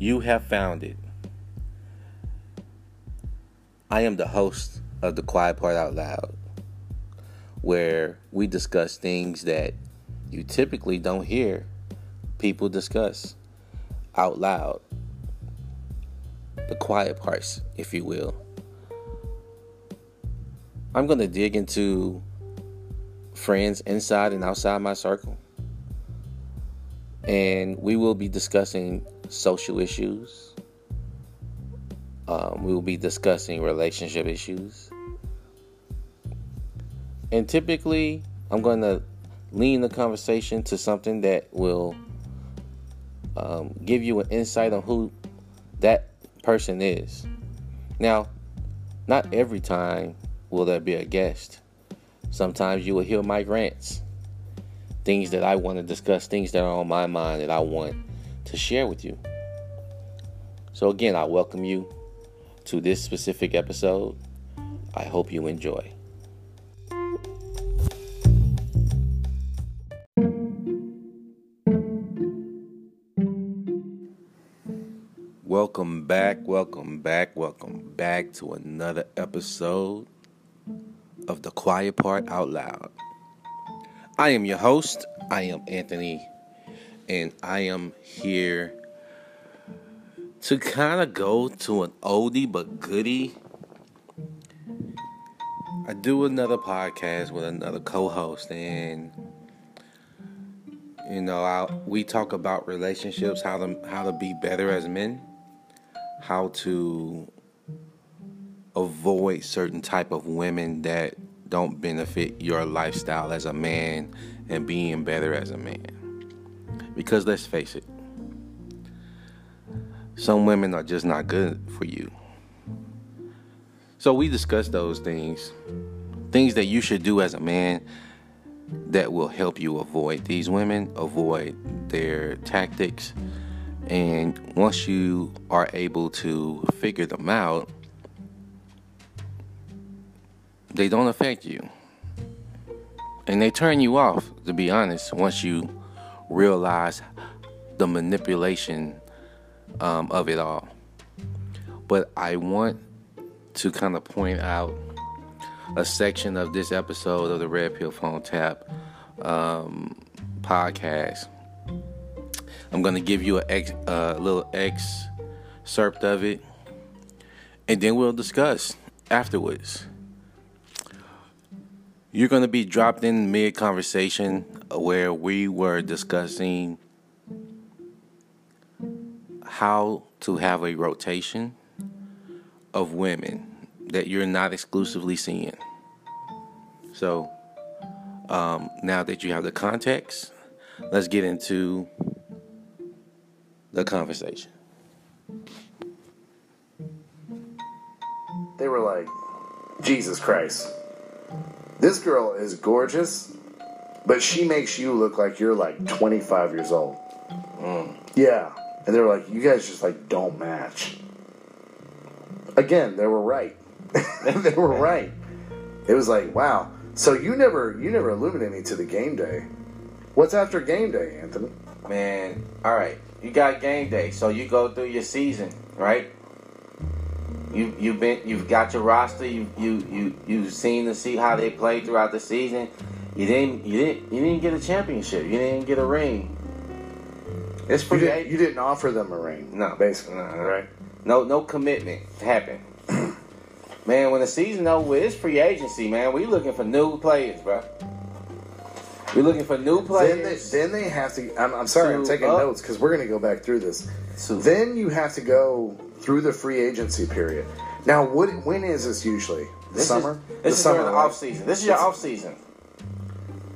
You have found it. I am the host of The Quiet Part Out Loud, where we discuss things that you typically don't hear people discuss out loud. The quiet parts, if you will. I'm going to dig into friends inside and outside my circle. And we will be discussing social issues. Um, we will be discussing relationship issues. And typically, I'm going to lean the conversation to something that will um, give you an insight on who that person is. Now, not every time will there be a guest. Sometimes you will hear my rants, things that I want to discuss, things that are on my mind that I want to share with you. So, again, I welcome you to this specific episode. I hope you enjoy. Welcome back, welcome back, welcome back to another episode of The Quiet Part Out Loud. I am your host, I am Anthony, and I am here to kind of go to an oldie but goodie. I do another podcast with another co host, and you know, I, we talk about relationships, how to how to be better as men how to avoid certain type of women that don't benefit your lifestyle as a man and being better as a man. Because let's face it, some women are just not good for you. So we discuss those things, things that you should do as a man that will help you avoid these women, avoid their tactics, and once you are able to figure them out, they don't affect you. And they turn you off, to be honest, once you realize the manipulation um, of it all. But I want to kind of point out a section of this episode of the Red Pill Phone Tap um, podcast I'm going to give you a ex, uh, little excerpt of it, and then we'll discuss afterwards. You're going to be dropped in mid conversation where we were discussing how to have a rotation of women that you're not exclusively seeing. So, um, now that you have the context, let's get into the conversation. They were like, Jesus Christ. This girl is gorgeous, but she makes you look like you're like 25 years old. Mm. Yeah. And they were like, you guys just like don't match. Again, they were right. they were right. It was like, wow. So you never you never illuminated me to the game day. What's after game day, Anthony? Man, all right you got game day, so you go through your season, right? You you've been you've got your roster. You you you you've seen to see how they play throughout the season. You didn't you didn't you didn't get a championship. You didn't get a ring. It's for you. Didn't, you didn't offer them a ring. No, basically, no, no. right? No no commitment happened. man, when the season over, it's free agency. Man, we looking for new players, bro. We're looking for new players. Then they, then they have to. I'm, I'm sorry, I'm taking up. notes because we're going to go back through this. So, then you have to go through the free agency period. Now, what? When is this usually? The this summer. Is, this the is summer, during the off season. This is your off season.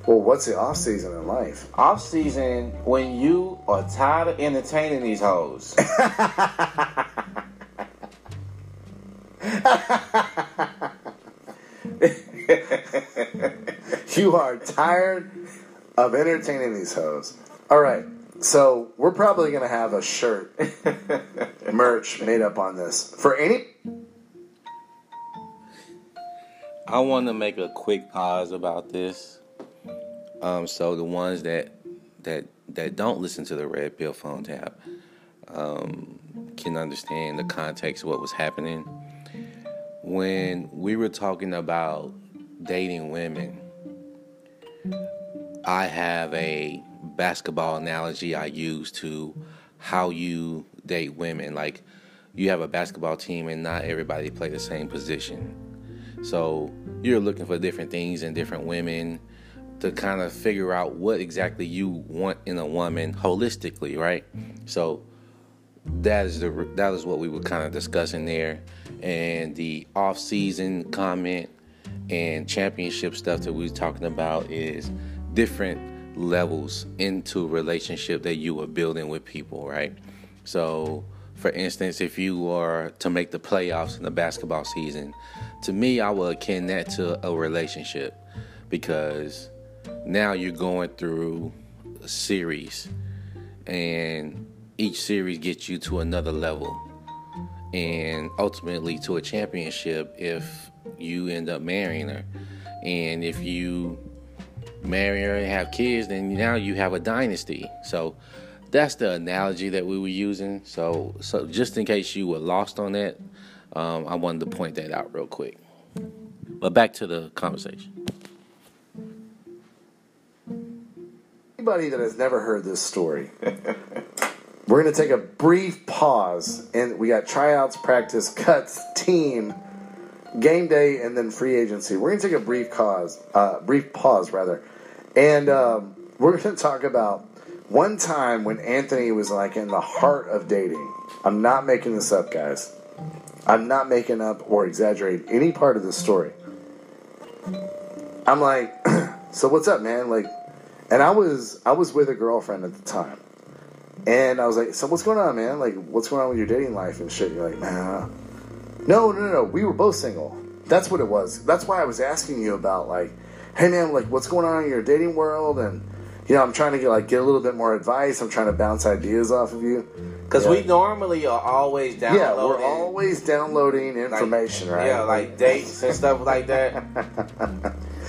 Well, what's the off season in life? Off season when you are tired of entertaining these hoes. you are tired of entertaining these hoes. All right. So we're probably gonna have a shirt merch made up on this for any. I want to make a quick pause about this. Um, so the ones that that that don't listen to the Red Pill Phone Tap, um, can understand the context of what was happening. When we were talking about dating women, I have a basketball analogy I use to how you date women. Like you have a basketball team and not everybody play the same position. So you're looking for different things in different women to kind of figure out what exactly you want in a woman holistically, right? So that is the that is what we were kind of discussing there, and the off season comment and championship stuff that we were talking about is different levels into relationship that you are building with people, right? So, for instance, if you are to make the playoffs in the basketball season, to me, I would akin that to a relationship because now you're going through a series and each series gets you to another level and ultimately to a championship if you end up marrying her. And if you marry her and have kids then now you have a dynasty. So that's the analogy that we were using. So so just in case you were lost on that um, i wanted to point that out real quick. But back to the conversation Anybody that has never heard this story, we're going to take a brief pause, and we got tryouts, practice, cuts, team, game day, and then free agency. We're going to take a brief pause, uh, brief pause rather, and um, we're going to talk about one time when Anthony was like in the heart of dating. I'm not making this up, guys. I'm not making up or exaggerating any part of this story. I'm like, so what's up, man? Like, and I was I was with a girlfriend at the time, and I was like, so what's going on, man? Like, what's going on with your dating life and shit? You're like, man, no, no, no, no. We were both single. That's what it was. That's why I was asking you about like, hey, man, like, what's going on in your dating world? And you know, I'm trying to get like get a little bit more advice. I'm trying to bounce ideas off of you. Because Yeah. we normally are always downloading. Yeah, we're always downloading like- information, right? Yeah, like dates and stuff like that.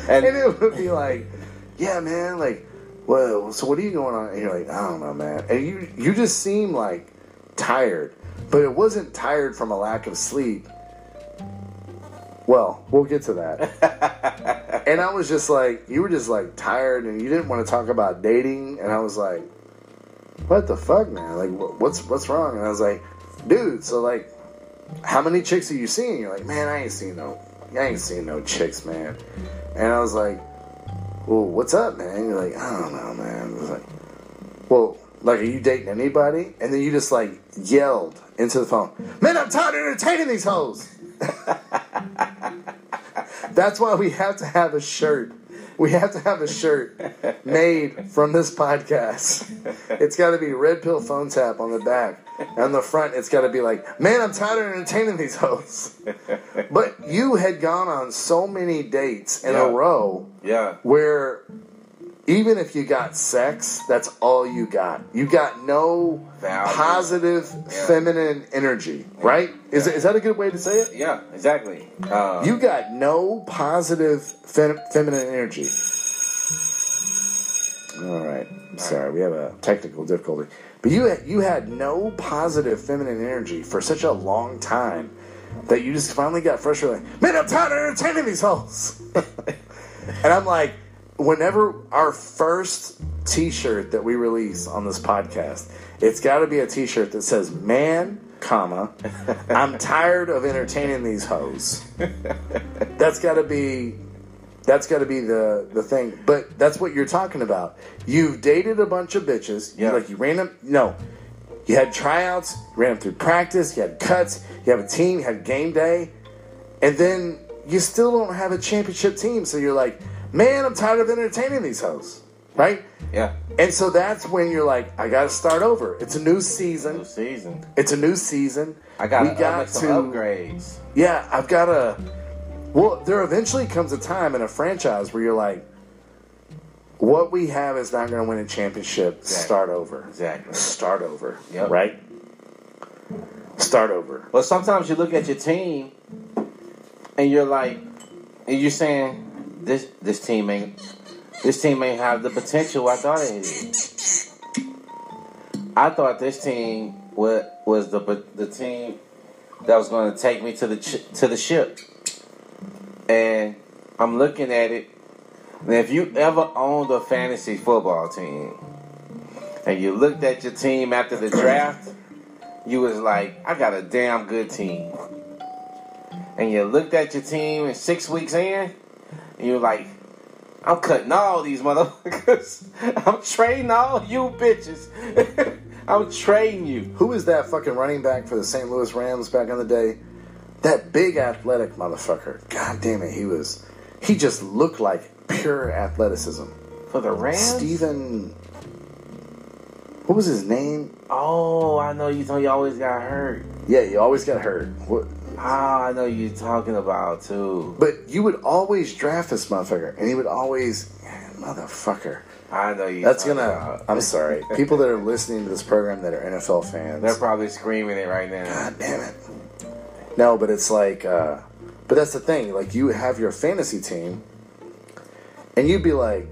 and And it would be like, yeah, man, like, well, so what are you going on? And you're like, I don't know, man. And you you just seem like tired, but it wasn't tired from a lack of sleep. Well, we'll get to that. and I was just like, you were just like tired, and you didn't want to talk about dating, and I was like, what the fuck, man? Like, what's what's wrong? And I was like, dude, so like, how many chicks are you seeing? You're like, man, I ain't seen no, I ain't seen no chicks, man. And I was like, well, what's up, man? You're like, I don't know, man. I was like, well, like, are you dating anybody? And then you just like yelled into the phone, man, I'm tired of entertaining these hoes. That's why we have to have a shirt. We have to have a shirt made from this podcast. It's got to be red pill phone tap on the back. On the front, it's got to be like, man, I'm tired of entertaining these hoes. But you had gone on so many dates in Yeah. a row yeah, where even if you got sex, that's all you got. You got no Value. positive Yeah. feminine energy, right? Is, is that a good way to say it? yeah, exactly. Uh, You got no positive fem- feminine energy. All right, sorry, we have a technical difficulty, but you had, you had no positive feminine energy for such a long time that you just finally got frustrated. Like, Man, I'm tired of entertaining these hoes. and I'm like, whenever our first T-shirt that we release on this podcast, it's got to be a T-shirt that says "Man." comma i'm tired of entertaining these hoes that's got to be that's got to be the the thing. But that's what you're talking about. You've dated a bunch of bitches. Yeah. like you ran them no. You had tryouts you ran them through practice you had cuts you have a team you had game day. And then you still don't have a championship team. So you're like man i'm tired of entertaining these hoes. Right? Yeah, and so that's when you're like i gotta start over. It's a new season. New season. it's a new season. I got we got some to upgrades. yeah, I've got to. Well, there eventually comes a time in a franchise where you're like, what we have is not going to win a championship. Exactly. Start over. Exactly. Start over. Yep. Right? Start over. Well, sometimes you look at your team and you're like, and you're saying this this team ain't this team ain't have the potential I thought it did. I thought this team was was the the team that was going to take me to the ch- to the ship, and I'm looking at it. And if you ever owned a fantasy football team, and you looked at your team after the draft, you was like, I got a damn good team. And you looked at your team and six weeks in, and you're like, I'm cutting all these motherfuckers. I'm trading all you bitches. I'm trading you. Who was that fucking running back for the St. Louis Rams back in the day? That big athletic motherfucker. God damn it, he was. He just looked like pure athleticism. For the Rams? Steven. What was his name? Oh, I know you thought you always got hurt. Yeah, you always got hurt. What? Oh, I know you're talking about too. But you would always draft this motherfucker, and he would always, motherfucker. I know you. That's gonna. about- I'm sorry. People that are listening to this program that are NFL fans. They're probably screaming it right now. God damn it. No, but it's like, uh, but that's the thing. Like, you have your fantasy team, and you'd be like,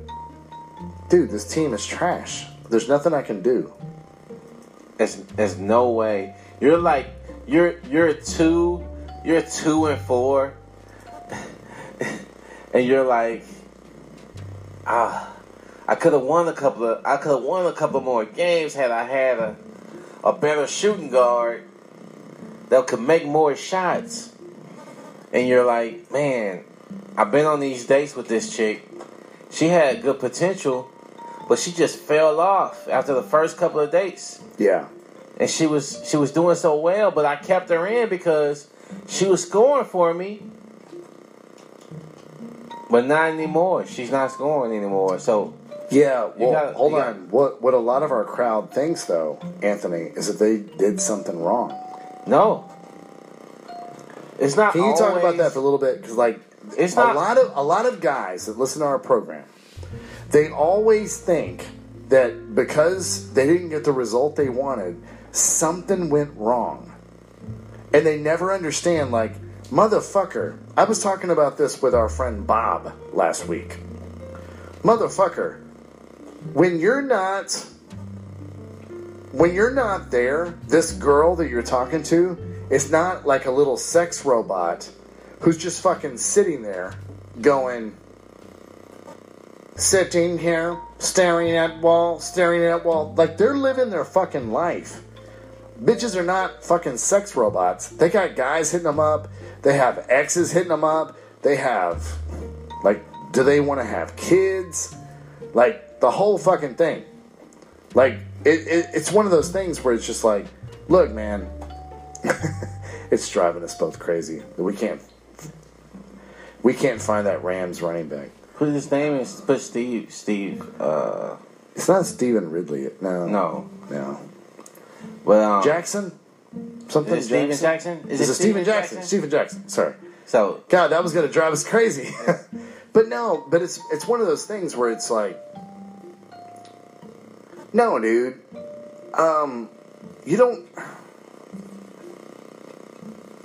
dude, this team is trash. There's nothing I can do. There's, there's no way. You're like you're you're two you're two and four, and you're like, ah, I could have won a couple of I could have won a couple more games had I had a a better shooting guard that could make more shots. And you're like, man, I've been on these dates with this chick. She had good potential, but she just fell off after the first couple of dates Yeah. and she was she was doing so well, but I kept her in because she was scoring for me. But not anymore. She's not scoring anymore. So Yeah, well, gotta- hold on. gotta- What what a lot of our crowd thinks, though, Anthony, is that they did something wrong. No, it's not. Can you talk about that for a little bit? Because like, It's a lot of a lot of guys that listen to our program, they always think that because they didn't get the result they wanted, something went wrong, and they never understand. Like, motherfucker, I was talking about this with our friend Bob last week. Motherfucker, when you're not when you're not there, this girl that you're talking to is not like a little sex robot who's just fucking sitting there going, sitting here, staring at wall, staring at wall. Like they're living their fucking life. Bitches are not fucking sex robots. They got guys hitting them up. They have exes hitting them up. They have, like, do they want to have kids? Like, the whole fucking thing. Like it, it, it's one of those things where it's just like, look, man, it's driving us both crazy. We can't, we can't find that Rams running back. Put his name is put Steve. Steve. Uh, It's not Stevan Ridley. No, no, no. but um, Jackson, something. Is it Steven Jackson? Is, it Steven Jackson? Steven Jackson. Sorry. So God, that was gonna drive us crazy. but no, but it's it's one of those things where it's like, no, dude, um, you don't. I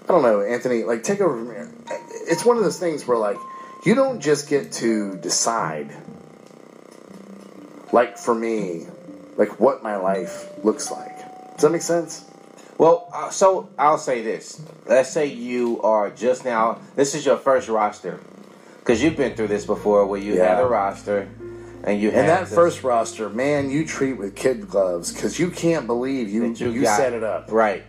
don't know, Anthony. Like, take over from here. It's one of those things where, like, you don't just get to decide. Like for me, like what my life looks like. Does that make sense? Well, uh, so I'll say this. Let's say you are just now. This is your first roster, because you've been through this before, where you had a roster, and you And that this- first roster, man, you treat with kid gloves because you can't believe you that you, got- set it up. right.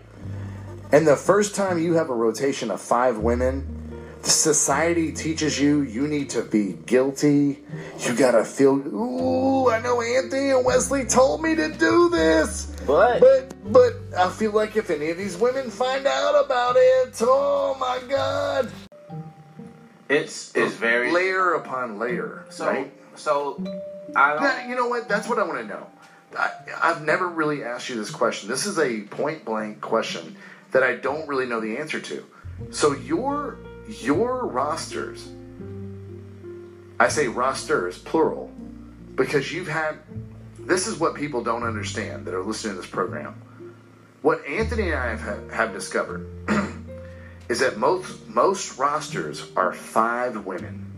And the first time you have a rotation of five women, society teaches you you need to be guilty. You gotta feel. Ooh, I know Anthony and Wesley told me to do this, But- but but I feel like if any of these women find out about it, oh my god, It's it's very layer upon layer, so right? So. I don't. Yeah, you know what? That's what I want to know. I, I've never really asked you this question. This is a point blank question that I don't really know the answer to. So your your rosters, I say rosters plural, because you've had. This is what people don't understand that are listening to this program. What Anthony and I have, have discovered is that most most rosters are five women.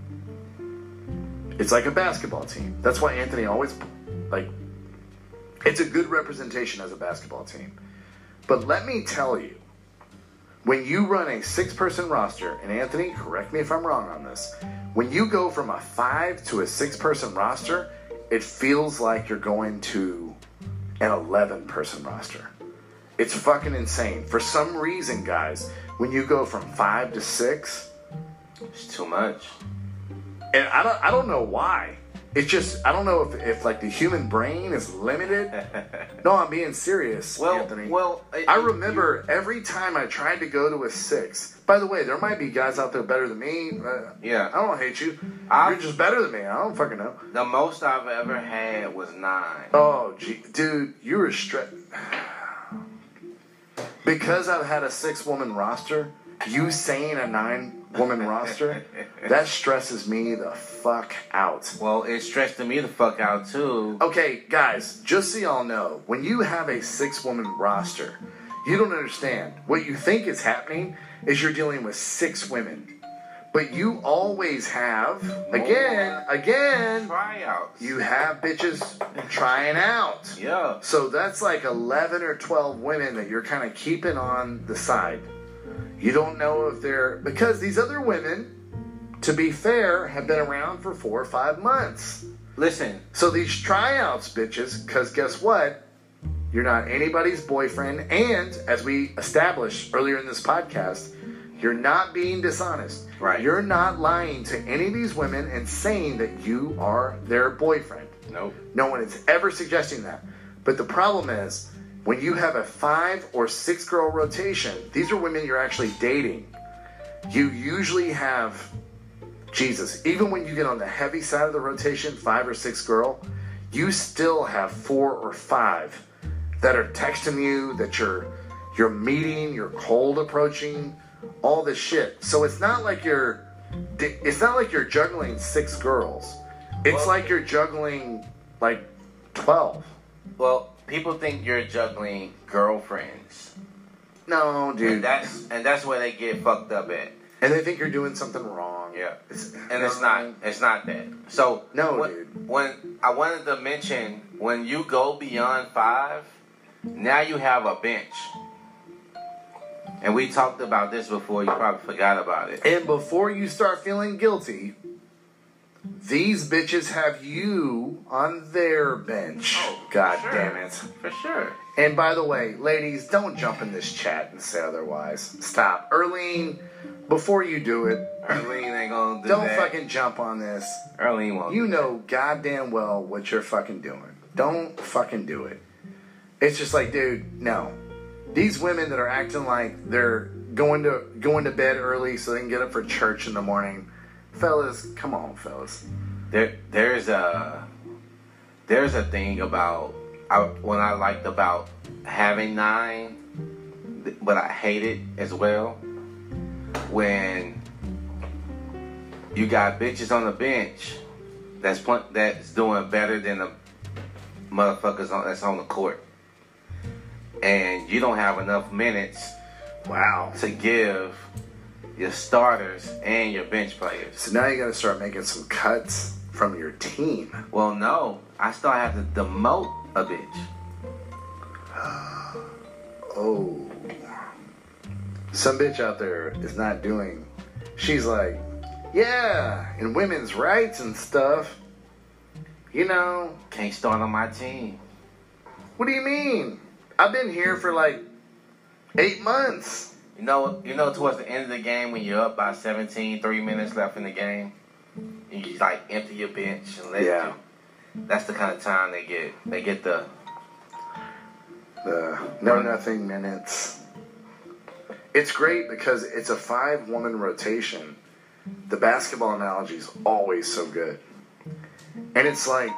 It's like a basketball team. That's why Anthony always like It's a good representation as a basketball team. But let me tell you, when you run a six person roster, and Anthony, correct me if I'm wrong on this, when you go from a five to a six person roster, it feels like you're going to an 11 person roster. It's fucking insane. For some reason, guys, when you go from five to six, It's too much. And I don't, I don't know why. It's just, I don't know if, if like the human brain is limited. No, I'm being serious, Well, Anthony. well, I it- remember every time I tried to go to a six. By the way, there might be guys out there better than me. Uh, Yeah. I don't hate you. I- You're just better than me. I don't fucking know. The most I've ever had was nine. Oh, gee, dude, you were stressed. Because I've had a six woman roster, you saying a nine woman roster, that stresses me the fuck out. Well, it stressed me the fuck out too. Okay, guys, just so y'all know, when you have a six woman roster, you don't understand. What you think is happening is you're dealing with six women. But you always have, again, again, Tryouts. you have bitches trying out. Yeah. So that's like 11 or 12 women that you're kind of keeping on the side. You don't know if they're. Because these other women, to be fair, have been around for four or five months. Listen, So these tryouts, bitches, because guess what? You're not anybody's boyfriend. And as we established earlier in this podcast, you're not being dishonest. Right. You're not lying to any of these women and saying that you are their boyfriend. nope. No one is ever suggesting that. But the problem is, when you have a five or six girl rotation, these are women you're actually dating. You usually have, Jesus, even when you get on the heavy side of the rotation, five or six girl, you still have four or five that are texting you, that you're you're meeting, you're cold approaching, all this shit. So it's not like you're it's not like you're juggling six girls. It's Well- like you're juggling like 12. Well, people think you're juggling girlfriends, No, dude. and that's and that's where they get fucked up at. And they think you're doing something wrong. Yeah. It's, And it's not. It's not that. So No, when, dude. When I wanted to mention when you go beyond five, now you have a bench. And we talked about this before. You probably forgot about it. And before you start feeling guilty, these bitches have you on their bench. Oh, God sure. damn it. For sure. And by the way, ladies, don't jump in this chat and say otherwise. Stop. Erlene, before you do it, Erlene ain't gonna do that. don't that. fucking jump on this. Erlene won't. You do that. know goddamn well what you're fucking doing. Don't fucking do it. It's just like, dude, no. These women that are acting like they're going to going to bed early so they can get up for church in the morning. Fellas, come on, fellas. There, there's a, there's a thing about I, when I liked about having nine, but I hate it as well. When you got bitches on the bench that's pl- that's doing better than the motherfuckers on, that's on the court, and you don't have enough minutes Wow. to give your starters and your bench players. So now you gotta start making some cuts from your team. Well, no, I still have to demote a bitch. Oh. Some bitch out there is not doing. She's like, yeah, in women's rights and stuff. You know, Can't start on my team. what do you mean? I've been here for like eight months. You know, you know, towards the end of the game when you're up by 17, three minutes left in the game, and you like empty your bench and let Yeah. you. That's the kind of time they get. They get the The no nothing minutes. It's great because it's a five woman rotation. The basketball analogy is always so good. And it's like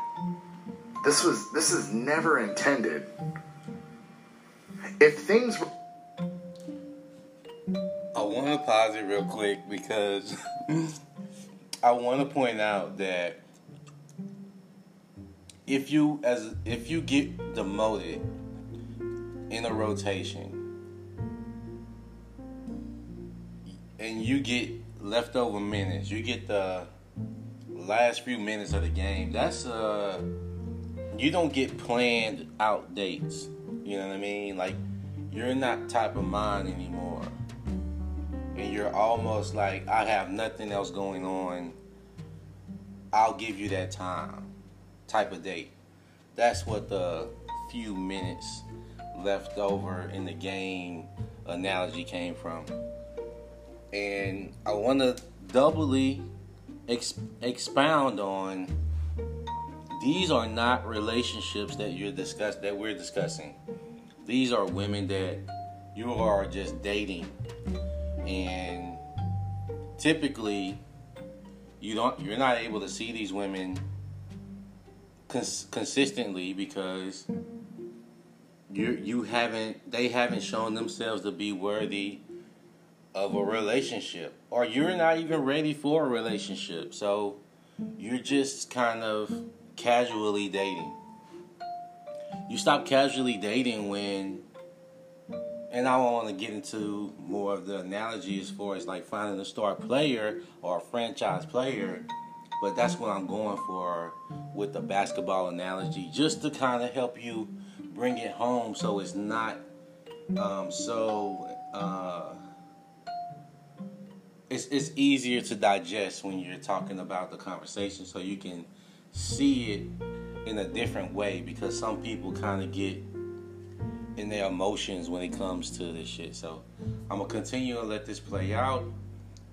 this was this is never intended. If things were I want to pause it real quick because I want to point out that if you as if you get demoted in a rotation and you get leftover minutes, you get the last few minutes of the game. That's uh you don't get planned out dates. You know what I mean? Like you're not type of mind anymore. And you're almost like I have nothing else going on. I'll give you that time type of date. That's what the few minutes left over in the game analogy came from. And I want to doubly ex- expound on these are not relationships that you're discuss that we're discussing. These are women that you are just dating, and typically you don't you're not able to see these women cons- consistently because you you haven't they haven't shown themselves to be worthy of a relationship or you're not even ready for a relationship. So you're just kind of casually dating. You stop casually dating when and I want to get into more of the analogy as far as like finding a star player or a franchise player but that's what I'm going for with the basketball analogy just to kind of help you bring it home so it's not um, so uh, it's, it's easier to digest when you're talking about the conversation so you can see it in a different way because some people kind of get in their emotions when it comes to this shit so i'm gonna continue and let this play out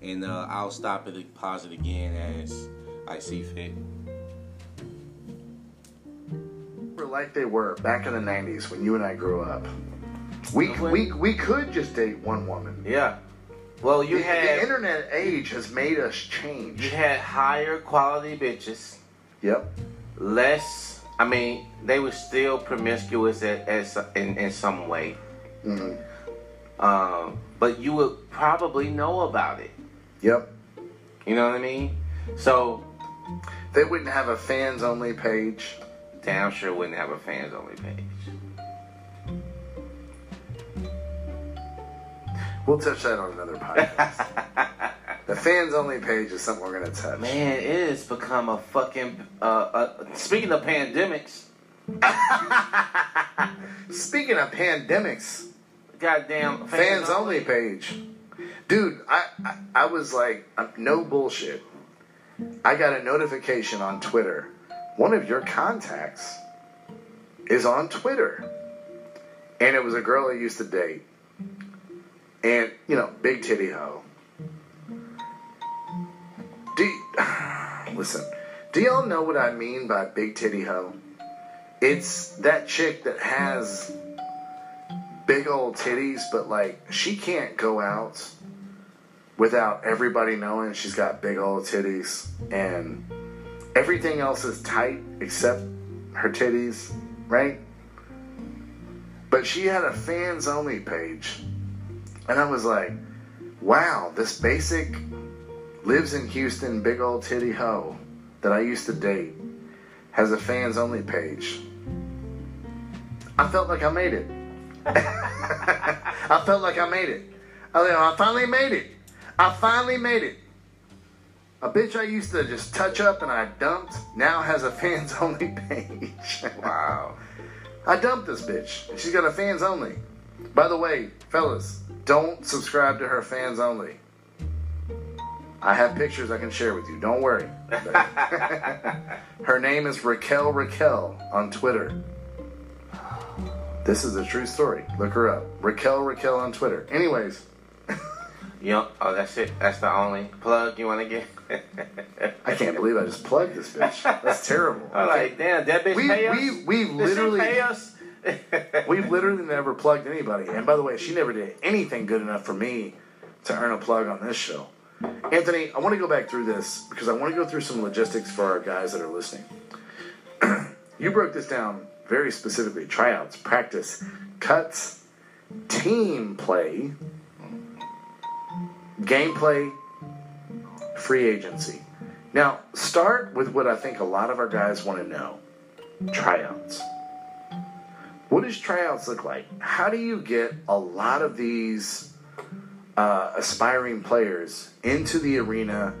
and uh, i'll stop it and pause it again as i see fit Were like they were back in the '90s when you and I grew up. We we we could just date one woman. Yeah. Well, you the, had the internet age has made us change. you had higher quality bitches, Yep. less. I mean, they were still promiscuous at, at, in, in some way. hmm Um, but you would probably know about it. Yep. You know what I mean? So, They wouldn't have a fans only page. damn sure wouldn't have a fans only page. We'll touch that on another podcast. the fans only page is something we're gonna touch. Man, it has become a fucking. Uh, uh, speaking of pandemics, Speaking of pandemics, goddamn fans only page, dude. I I, I was like, uh, no bullshit. I got a notification on Twitter. One of your contacts is on Twitter, and it was a girl I used to date, and you know, big titty hoe. Listen? Do y'all know what I mean by big titty hoe? It's that chick that has big old titties, but like she can't go out without everybody knowing she's got big old titties, and everything else is tight except her titties, right? But she had a fans only page, and I was like, wow, this basic lives in Houston, big old titty hoe that I used to date has a fans only page. I felt like I made it. I felt like I made it. I, I finally made it. I finally made it. A bitch I used to just touch up and I dumped now has a fans only page. Wow. I dumped this bitch. She's got a fans only. By the way, fellas, don't subscribe to her fans only. I have pictures I can share with you. Don't worry. her name is Raquel Raquel on Twitter. This is a true story. Look her up. Raquel Raquel on Twitter. Anyways, know, oh, that's it. That's the only plug you want to get. I can't believe I just plugged this bitch. That's terrible. I'm like, damn, that bitch We- pay us. we- we literally- pay us. We've literally never plugged anybody. And by the way, she never did anything good enough for me to earn a plug on this show. Anthony, I want to go back through this because I want to go through some logistics for our guys that are listening. you broke this down very specifically tryouts, practice, cuts, team play, gameplay, free agency. Now, start with what I think a lot of our guys want to know tryouts. What does tryouts look like? How do you get a lot of these uh, aspiring players into the arena,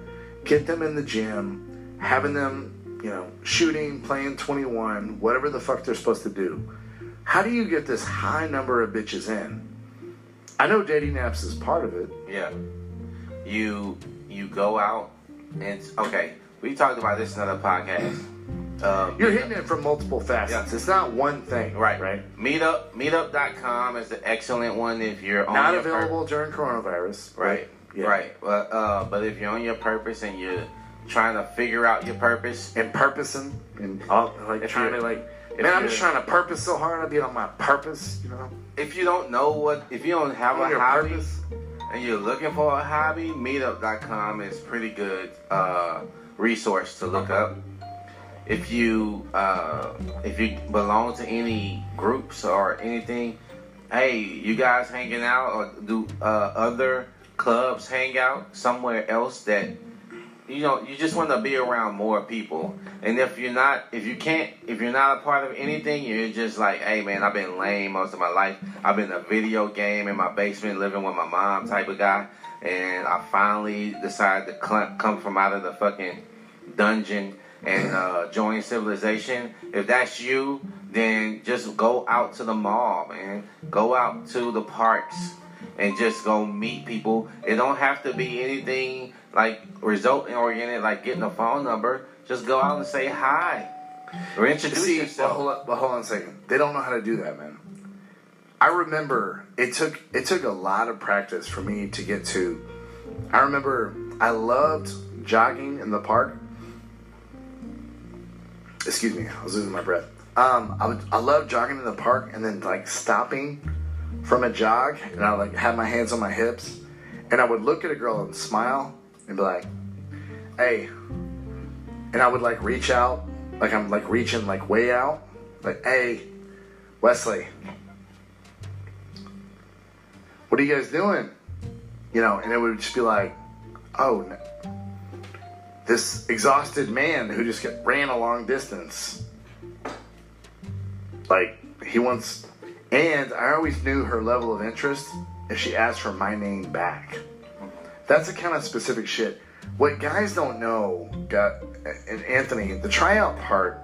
get them in the gym, having them you know, shooting, playing 21, whatever the fuck they're supposed to do. How do you get this high number of bitches in? I know dating apps is part of it. Yeah. You you go out and okay. We talked about this in another podcast. Um, You're hitting it from multiple facets. Yeah. It's not one thing. right, Right. Meetup meetup.com is the excellent one if you're on Not available during coronavirus. Right. Yeah. Right. But uh, but if you're on your purpose and you're trying to figure out your purpose, And purposing and all, like If trying to like, man, I'm just trying to purpose so hard. I'll be on my purpose, you know. if you don't know what, if you don't have On a hobby purpose. and you're looking for a hobby, Meetup.com is pretty good uh, resource to look up. If you uh, if you belong to any groups or anything, hey, you guys hanging out or do uh, other clubs hang out somewhere else that you know you just want to be around more people. And if you're not if you can't if you're not a part of anything you're just like hey man i've been lame most of my life. I've been a video game in my basement living with my mom type of guy. And i finally decided to come from out of the fucking dungeon and uh, join civilization if that's you then just go out to the mall man go out to the parks and just go meet people. It don't have to be anything like result oriented, like getting a phone number. Just go out and say hi or introduce See, but yourself. hold, on, but hold on a second. They don't know how to do that, man. I remember it took it took a lot of practice for me to get to. I remember I loved jogging in the park. Excuse me, I was losing my breath. Um, I would I loved jogging in the park and then like stopping from a jog and I like have my hands on my hips and I would look at a girl and smile and be like, "Hey," and I would like reach out, like I'm like reaching like way out, like, "Hey, Wesley, what are you guys doing?" You know, and it would just be like, "Oh, n- this exhausted man who just get, ran a long distance, like he wants." And I always knew her level of interest if she asked for my name back. That's the kind of specific shit. What guys don't know, got and Anthony, the tryout part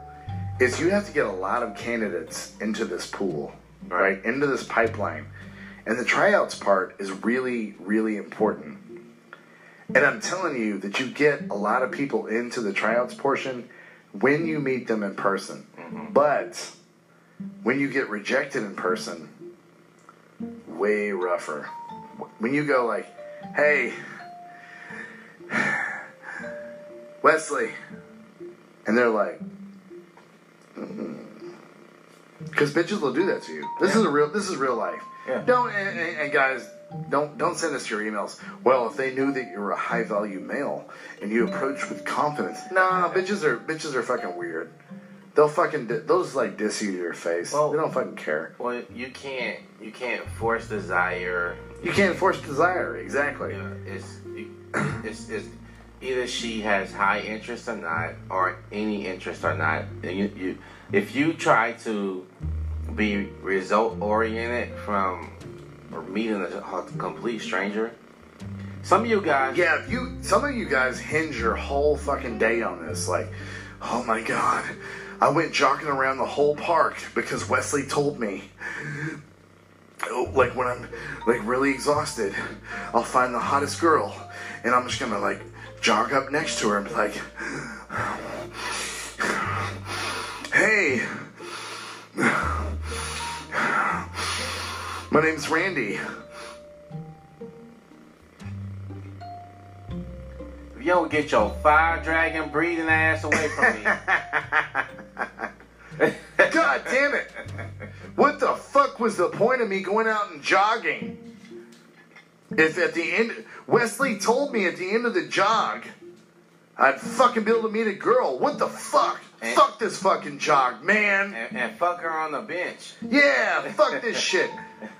is you have to get a lot of candidates into this pool, right? Into this pipeline. And the tryouts part is really, really important. And I'm telling you that you get a lot of people into the tryouts portion when you meet them in person. Mm-hmm. But when you get rejected in person, way rougher. When you go like, hey, Wesley, and they're like, mm-hmm. because bitches will do that to you. This is a real. This is real life. Yeah. Don't and, and- and guys, don't don't send us your emails. Well, if they knew that you were a high value male and you approach with confidence, nah, bitches are bitches are fucking weird. They'll fucking di- they'll just like diss you to your face. Well- they don't fucking care. Well, you can't you can't force desire. You can't force desire. Exactly. Know, it's it's it's either she has high interest or not, or any interest or not. And you, you if you try to be result oriented from or meeting a, a complete stranger. Some of you guys, Yeah, if you some of you guys hinge your whole fucking day on this, like, oh my god, I went jogging around the whole park because Wesley told me. Oh, Like when I'm like really exhausted, I'll find the hottest girl, and I'm just gonna like jog up next to her and be like, "Hey, my name's Randy." if you don't get your fire dragon breathing ass away from me. God damn it! What the fuck was the point of me going out and jogging? If at the end, Wesley told me at the end of the jog, I'd fucking be able to meet a girl. What the fuck? And- fuck this fucking jog, man. and, and fuck her on the bench. Yeah, fuck this shit.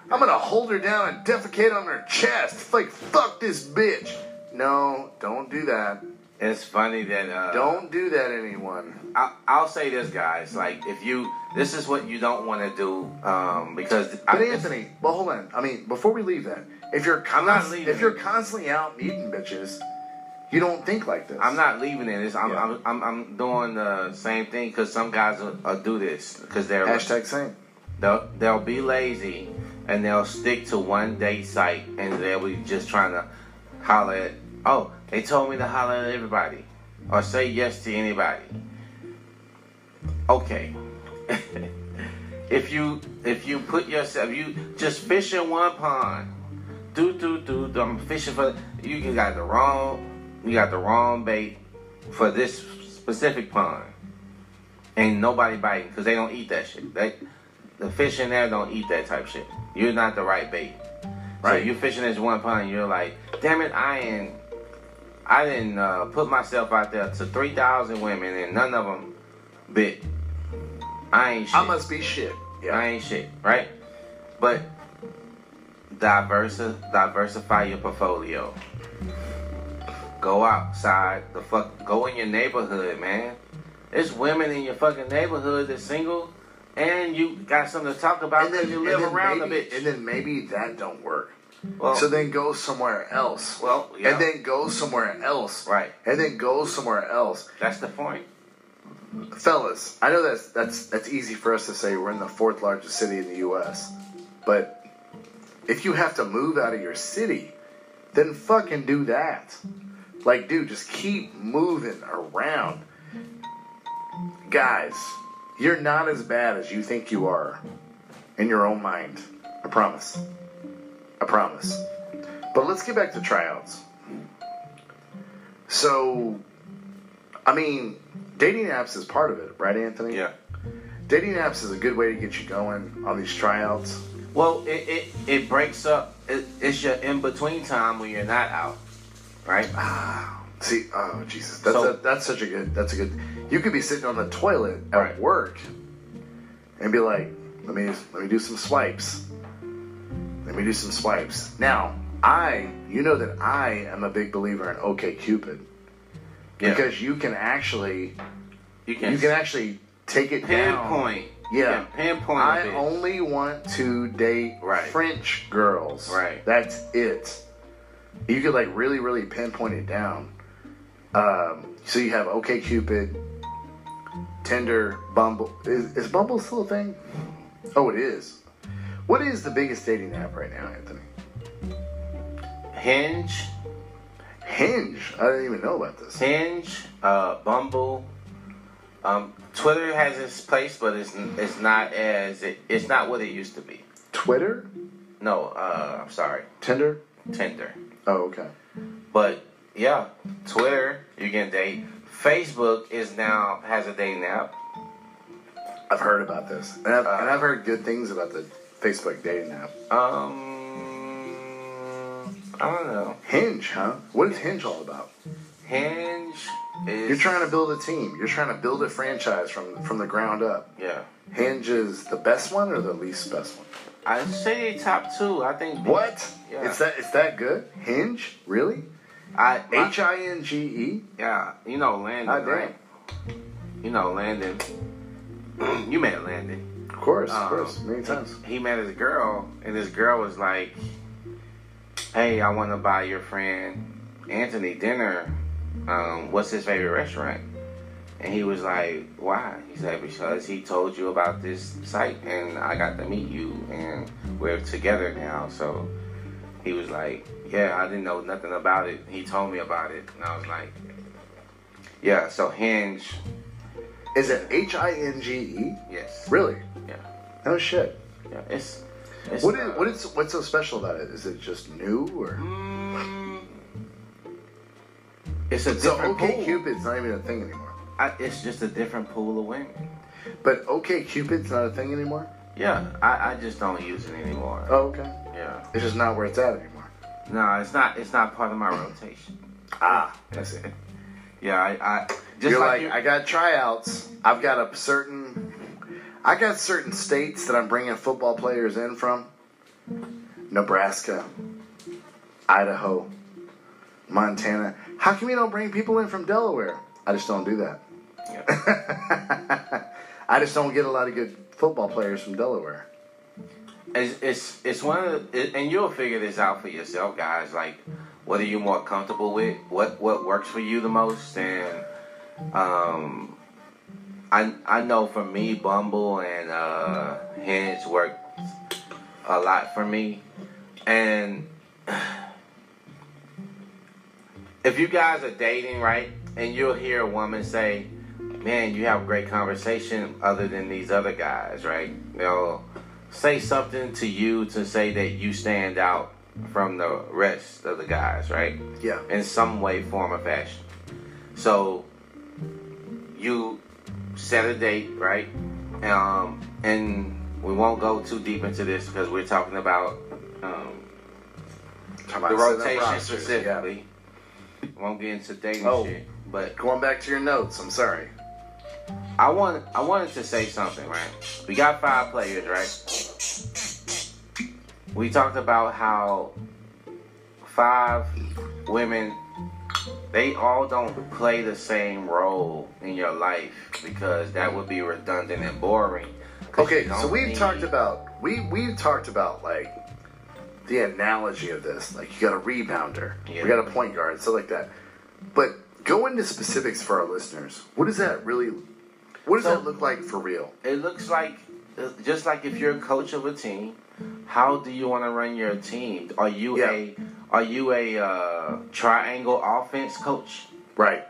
I'm gonna hold her down and defecate on her chest. Like, fuck this bitch. No, don't do that. It's funny that uh, Don't do that, anyone. I, I'll say this, guys. Like, if you, this is what you don't want to do, um, because But I, Anthony, well, hold on. I mean, before we leave that, if you're I'm not const- if you're constantly out meeting bitches, You don't think like this. I'm not leaving it. I'm, Yeah. I'm, I'm, I'm doing the same thing because some guys will, will do this because they're Hashtag same. they'll, they'll be lazy and they'll stick to one date site and they'll be just trying to holler at oh they told me to holler at everybody or say yes to anybody. Okay. If you if you put yourself you just fish in one pond do do do i'm fishing for you got the wrong you got the wrong bait for this specific pond. Ain't nobody biting because they don't eat that shit. They the fish in there don't eat that type shit. You're not the right bait. Right. So you're fishing this one pond, you're like, damn it, I ain't, I didn't uh, put myself out there to three thousand women and none of them bit. I ain't shit. I must be shit. Yeah. I ain't shit, right? But diversi- diversify your portfolio. Go outside the fuck. Go in your neighborhood, man. There's women in your fucking neighborhood that's single, and you got something to talk about because you live around maybe, the bitch. And then maybe that don't work. well, so then go somewhere else. well, yeah, And then go somewhere else. right. And then go somewhere else. That's the point. Fellas, I know that's that's that's easy for us to say we're in the fourth largest city in the US. But if you have to move out of your city, then fucking do that. Like dude, just keep moving around. Guys, you're not as bad as you think you are in your own mind. I promise. I promise. But let's get back to tryouts. So, I mean, dating apps is part of it, right, Anthony? Yeah. Dating apps is a good way to get you going on these tryouts. Well, it it, it breaks up. It, it's your in between time when you're not out, right? Ah, see, oh Jesus, that's So- a, that's such a good. That's a good. You could be sitting on the toilet at Right. work, and be like, "Let me let me do some swipes. Let me do some swipes." Now, I, you know that I am a big believer in OK Cupid Yeah. because you can actually you can you can actually take it down. pinpoint. Yeah. Pinpoint. I only want to date Right. French girls. Right. That's it. You could like really, really pinpoint it down. Um, so you have OK Cupid, Tinder, Bumble. Is, is Bumble still a thing? Oh, it is. What is the biggest dating app right now, Anthony? Hinge, Hinge. I didn't even know about this. Hinge, uh, Bumble. Um, Twitter has its place, but it's it's not as it, it's not what it used to be. Twitter, No, uh, I'm sorry, Tinder. Tinder. Oh, okay. But yeah, Twitter you can date. Facebook is now has a dating app. I've heard about this, and I've, and I've heard good things about the Facebook dating app. Um, I don't know. Hinge, huh? What is Hinge all about? Hinge is You're trying to build a team. You're trying to build a franchise from from the ground up. yeah. Hinge is the best one or the least best one? I'd say top two. I think What? Yeah. It's that it's that good? Hinge? Really? I H I N G E? Yeah, you know Landon, right? You know Landon. you met Landon. Of course, of Um, course, many times. He met his girl, and his girl was like, "Hey, I want to buy your friend Anthony dinner. Um, what's his favorite restaurant?" And he was like, "Why?" He said, "Because he told you about this site, and I got to meet you, and we're together now." So he was like, "Yeah, I didn't know nothing about it. He told me about it, and I was like." Yeah, so Hinge, Is it H I N G E? yes, Really? yeah, No shit. yeah. It's, it's What is uh, what is what's so special about it? Is it just new or Mm, it's a so different OK pool. Cupid's not even a thing anymore. I, it's just a different pool of women. But OK Cupid's not a thing anymore? Yeah, I, I just don't use it anymore. Oh, okay. Yeah, It's just not where it's at anymore. No, it's not. It's not part of my rotation. Ah, that's it. Yeah, I, I just You're like, like, I got tryouts. I've got a certain, I got certain states that I'm bringing football players in from. Nebraska, Idaho, Montana. How come you don't bring people in from Delaware? I just don't do that. yeah. I just don't get a lot of good football players from Delaware. It's, it's it's one of the, and you'll figure this out for yourself, guys. Like what are you more comfortable with? What what works for you the most? And um, I I know for me, Bumble and uh, Hinge work a lot for me, and if you guys are dating, right, and you'll hear a woman say, "Man, you have great conversation other than these other guys," right? You know, say something to you to say that you stand out from the rest of the guys, right? Yeah. In some way, form, or fashion. So you set a date, right? Um, and we won't go too deep into this because we're talking about um, the about setting up rotation rosters, yeah. specifically. Won't get into dating Oh. shit, but Going back to your notes, I'm sorry. I want I wanted to say something, right? We got five players, right? We talked about how five women they all don't play the same role in your life because that would be redundant and boring. Okay, so we've need- talked about we we've talked about like the analogy of this. Like you got a rebounder, Yeah. we got a point guard, stuff like that. But go into specifics for our listeners. What does that really? What does So- that look like for real? It looks like just like if you're a coach of a team, how do you want to run your team? Are you Yeah. a are you a uh, triangle offense coach? Right.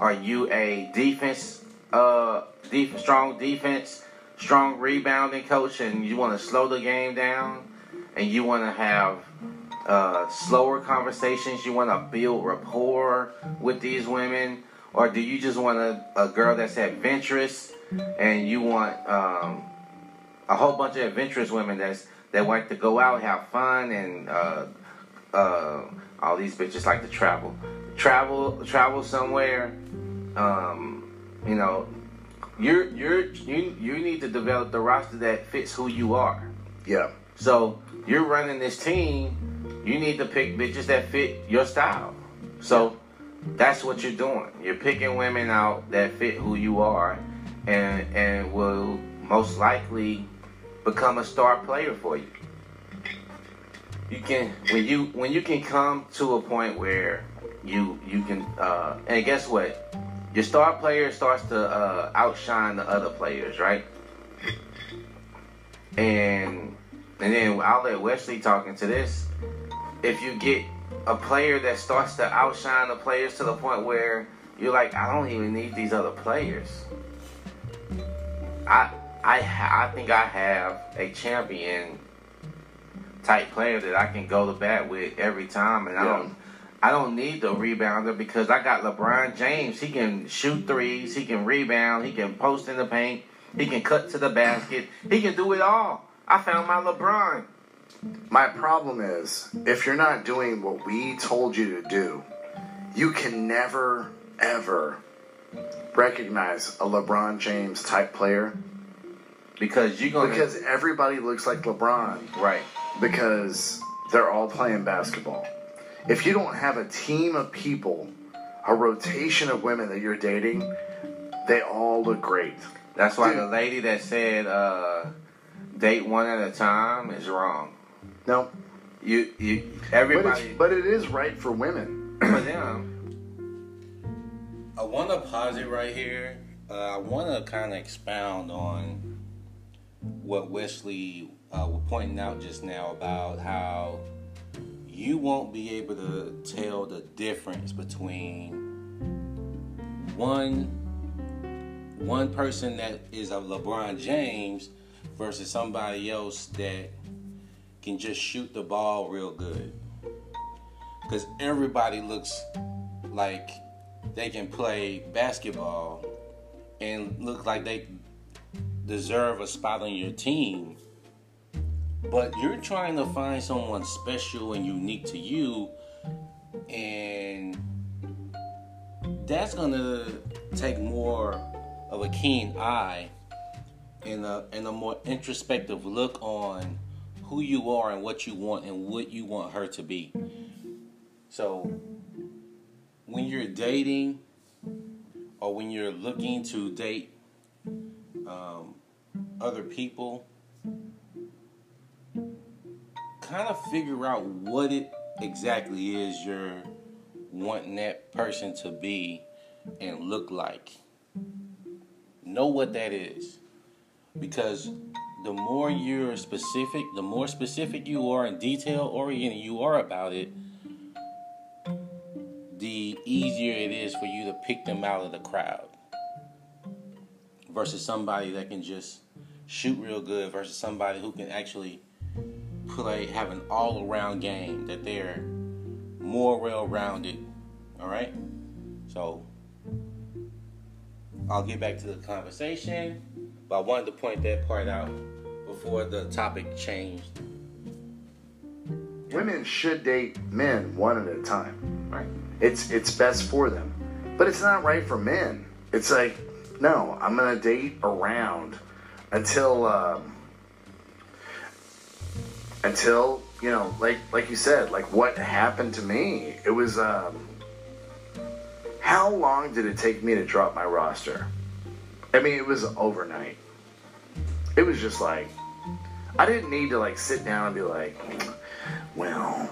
Are you a defense, uh, def- strong defense, strong rebounding coach, and you want to slow the game down, and you want to have uh, slower conversations? You want to build rapport with these women, or do you just want a, a girl that's adventurous, and you want um, a whole bunch of adventurous women that's that like to go out, have fun, and uh, uh, all these bitches like to travel, travel, travel somewhere. Um, you know, you're you're you you need to develop the roster that fits who you are. Yeah. So you're running this team. You need to pick bitches that fit your style. So that's what you're doing. You're picking women out that fit who you are, and and will most likely become a star player for you. You can when you when you can come to a point where you you can uh, and guess what, your star player starts to uh, outshine the other players, right? And and then I'll let Wesley talk into this. If you get a player that starts to outshine the players to the point where you're like, I don't even need these other players. I I I think I have a champion type player that I can go to bat with every time, and I don't I don't need the rebounder because I got LeBron James. He can shoot threes, he can rebound, he can post in the paint, he can cut to the basket, he can do it all. I found my LeBron. My problem is if you're not doing what we told you to do, you can never ever recognize a LeBron James type player Because you're gonna because everybody looks like LeBron. right. because they're all playing basketball. If you don't have a team of people, a rotation of women that you're dating, they all look great. That's why Dude. the lady that said uh, date one at a time is wrong. No, You you but everybody it's, but it is right for women. for them. I want to pause it right here. Uh, I want to kind of expound on what Wesley uh, was pointing out just now about how you won't be able to tell the difference between one one person that is a LeBron James versus somebody else that can just shoot the ball real good. Because everybody looks like they can play basketball and look like they deserve a spot on your team. But you're trying to find someone special and unique to you, and that's gonna take more of a keen eye and a and a more introspective look on who you are and what you want and what you want her to be. So when you're dating or when you're looking to date um, other people, kind of figure out what it exactly is you're wanting that person to be and look like. Know what that is. Because the more you're specific, the more specific you are and detail oriented you are about it, the easier it is for you to pick them out of the crowd. Versus somebody that can just shoot real good versus somebody who can actually play, have an all around game, that they're more well rounded. All right? So, I'll get back to the conversation, but I wanted to point that part out before the topic changed. Women should date men one at a time. Right. It's it's best for them, but it's not right for men. It's like, no, I'm gonna date around until um, until you know, like like you said, like what happened to me. It was um, how long did it take me to drop my roster? I mean, it was overnight. It was just like I didn't need to like sit down and be like, well,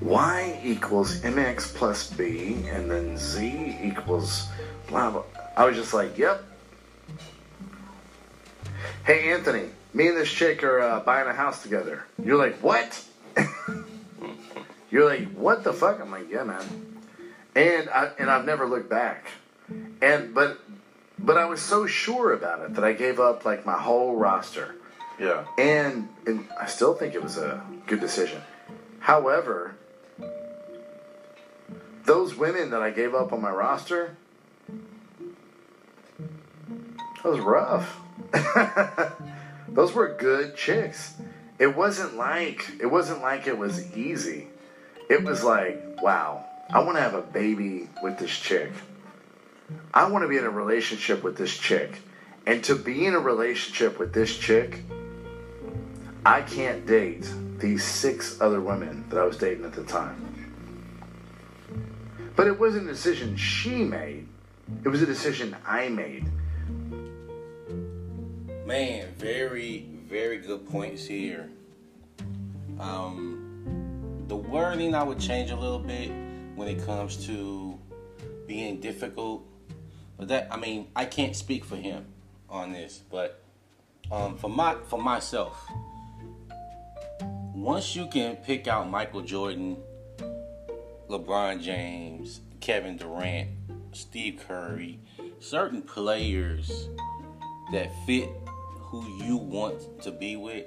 y equals mx plus b, and then z equals blah blah. I was just like, yep. Hey Anthony, me and this chick are uh, buying a house together. You're like, what? You're like, what the fuck? I'm like, yeah, man. And I and I've never looked back. And but but I was so sure about it that I gave up like my whole roster. Yeah. And, and I still think it was a good decision. However, those women that I gave up on my roster, that was rough. those were good chicks. It wasn't like it wasn't like it was easy. It was like, wow, I want to have a baby with this chick. I want to be in a relationship with this chick. And to be in a relationship with this chick, I can't date these six other women that I was dating at the time. But it wasn't a decision she made, it was a decision I made. Man, very, very good points here. Um, the wording I would change a little bit when it comes to being difficult. But that, I mean, I can't speak for him on this, but um, for my for myself, once you can pick out Michael Jordan, LeBron James, Kevin Durant, Steve Curry, certain players that fit who you want to be with,